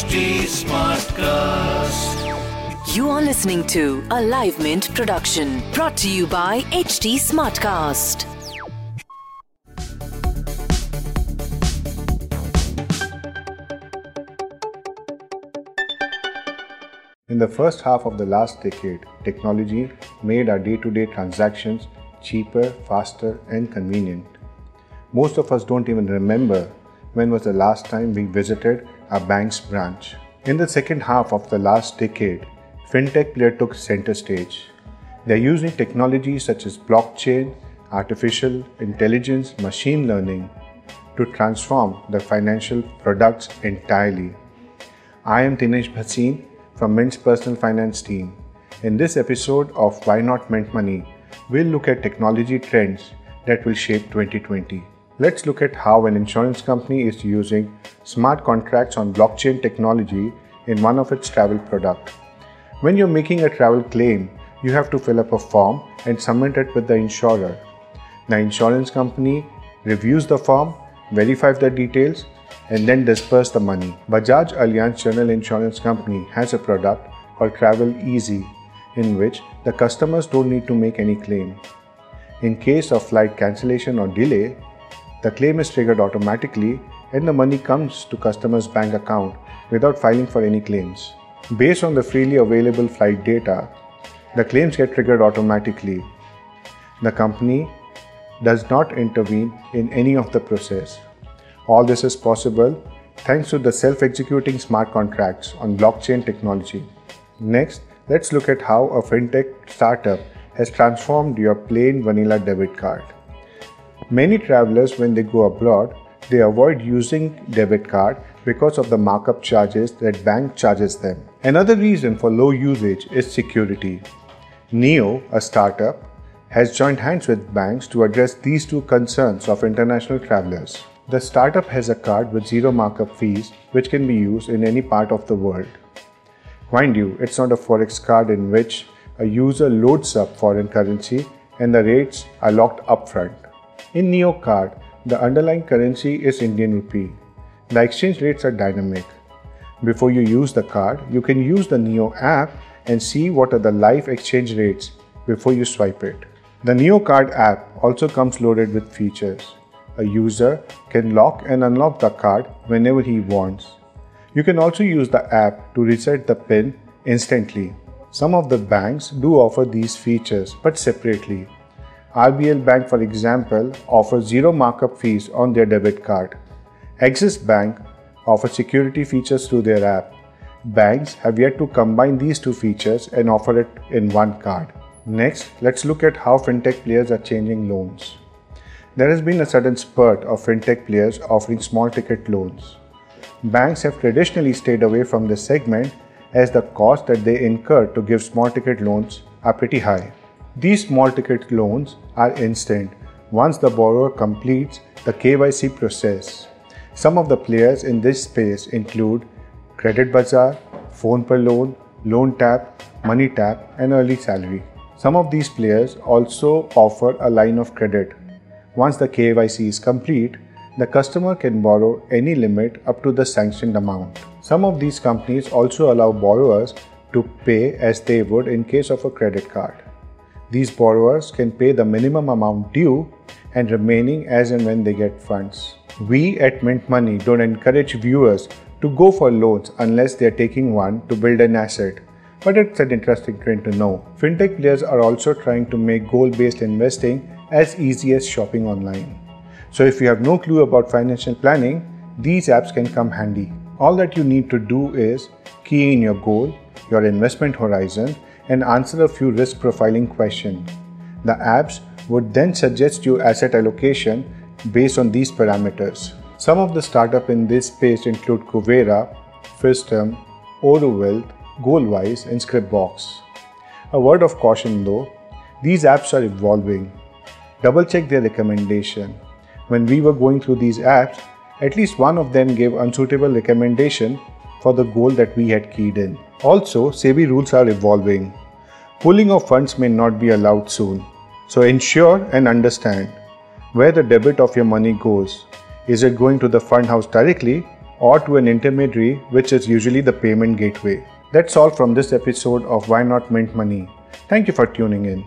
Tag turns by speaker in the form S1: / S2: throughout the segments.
S1: HT Smartcast.
S2: You are listening to a Live Mint production brought to you by HT Smartcast.
S3: In the first half of the last decade, technology made our day to day transactions cheaper, faster, and convenient. Most of us don't even remember when was the last time we visited a bank's branch. In the second half of the last decade, fintech player took center stage. They're using technologies such as blockchain, artificial intelligence, machine learning to transform the financial products entirely. I am Dinesh Bhasin from Mint's personal finance team. In this episode of Why Not Mint Money, we'll look at technology trends that will shape 2020. Let's look at how an insurance company is using smart contracts on blockchain technology in one of its travel products. When you're making a travel claim, you have to fill up a form and submit it with the insurer. The insurance company reviews the form, verifies the details, and then disperse the money. Bajaj Allianz General Insurance Company has a product called Travel Easy in which the customers don't need to make any claim. In case of flight cancellation or delay, the claim is triggered automatically and the money comes to customer's bank account without filing for any claims. Based on the freely available flight data, the claims get triggered automatically. The company does not intervene in any of the process. All this is possible thanks to the self-executing smart contracts on blockchain technology. Next, let's look at how a fintech startup has transformed your plain vanilla debit card. Many travelers, when they go abroad, they avoid using debit card because of the markup charges that bank charges them. Another reason for low usage is security. Niyo, a startup, has joined hands with banks to address these two concerns of international travelers. The startup has a card with zero markup fees which can be used in any part of the world. Mind you, it's not a forex card in which a user loads up foreign currency and the rates are locked upfront. In Niyo card, the underlying currency is Indian rupee. The exchange rates are dynamic. Before you use the card, you can use the Niyo app and see what are the live exchange rates before you swipe it. The Niyo card app also comes loaded with features. A user can lock and unlock the card whenever he wants. You can also use the app to reset the PIN instantly. Some of the banks do offer these features but separately. RBL Bank, for example, offers zero markup fees on their debit card. Axis Bank offers security features through their app. Banks have yet to combine these two features and offer it in one card. Next, let's look at how fintech players are changing loans. There has been a sudden spurt of fintech players offering small ticket loans. Banks have traditionally stayed away from this segment as the cost that they incur to give small ticket loans are pretty high. These small ticket loans are instant once the borrower completes the KYC process. Some of the players in this space include Credit Bazaar, Phone per Loan, Loan Tap, Money Tap, and Early Salary. Some of these players also offer a line of credit. Once the KYC is complete, the customer can borrow any limit up to the sanctioned amount. Some of these companies also allow borrowers to pay as they would in case of a credit card. These borrowers can pay the minimum amount due and remaining as and when they get funds. We at Mint Money don't encourage viewers to go for loans unless they are taking one to build an asset. But it's an interesting trend to know. Fintech players are also trying to make goal based investing as easy as shopping online. So if you have no clue about financial planning, these apps can come handy. All that you need to do is key in your goal, your investment horizon, and answer a few risk profiling questions. The apps would then suggest you asset allocation based on these parameters. Some of the startups in this space include Kuvera, Fisdom, Orowealth, Goalwise, and Scripbox. A word of caution though, these apps are evolving. Double check their recommendation. When we were going through these apps, at least one of them gave unsuitable recommendation for the goal that we had keyed in. Also, SEBI rules are evolving. Pooling of funds may not be allowed soon. So ensure and understand where the debit of your money goes. Is it going to the fund house directly or to an intermediary, which is usually the payment gateway? That's all from this episode of Why Not Mint Money. Thank you for tuning in.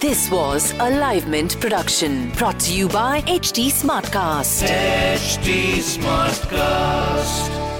S2: This was a Livemint production brought to you by HT Smartcast.
S1: HT Smartcast.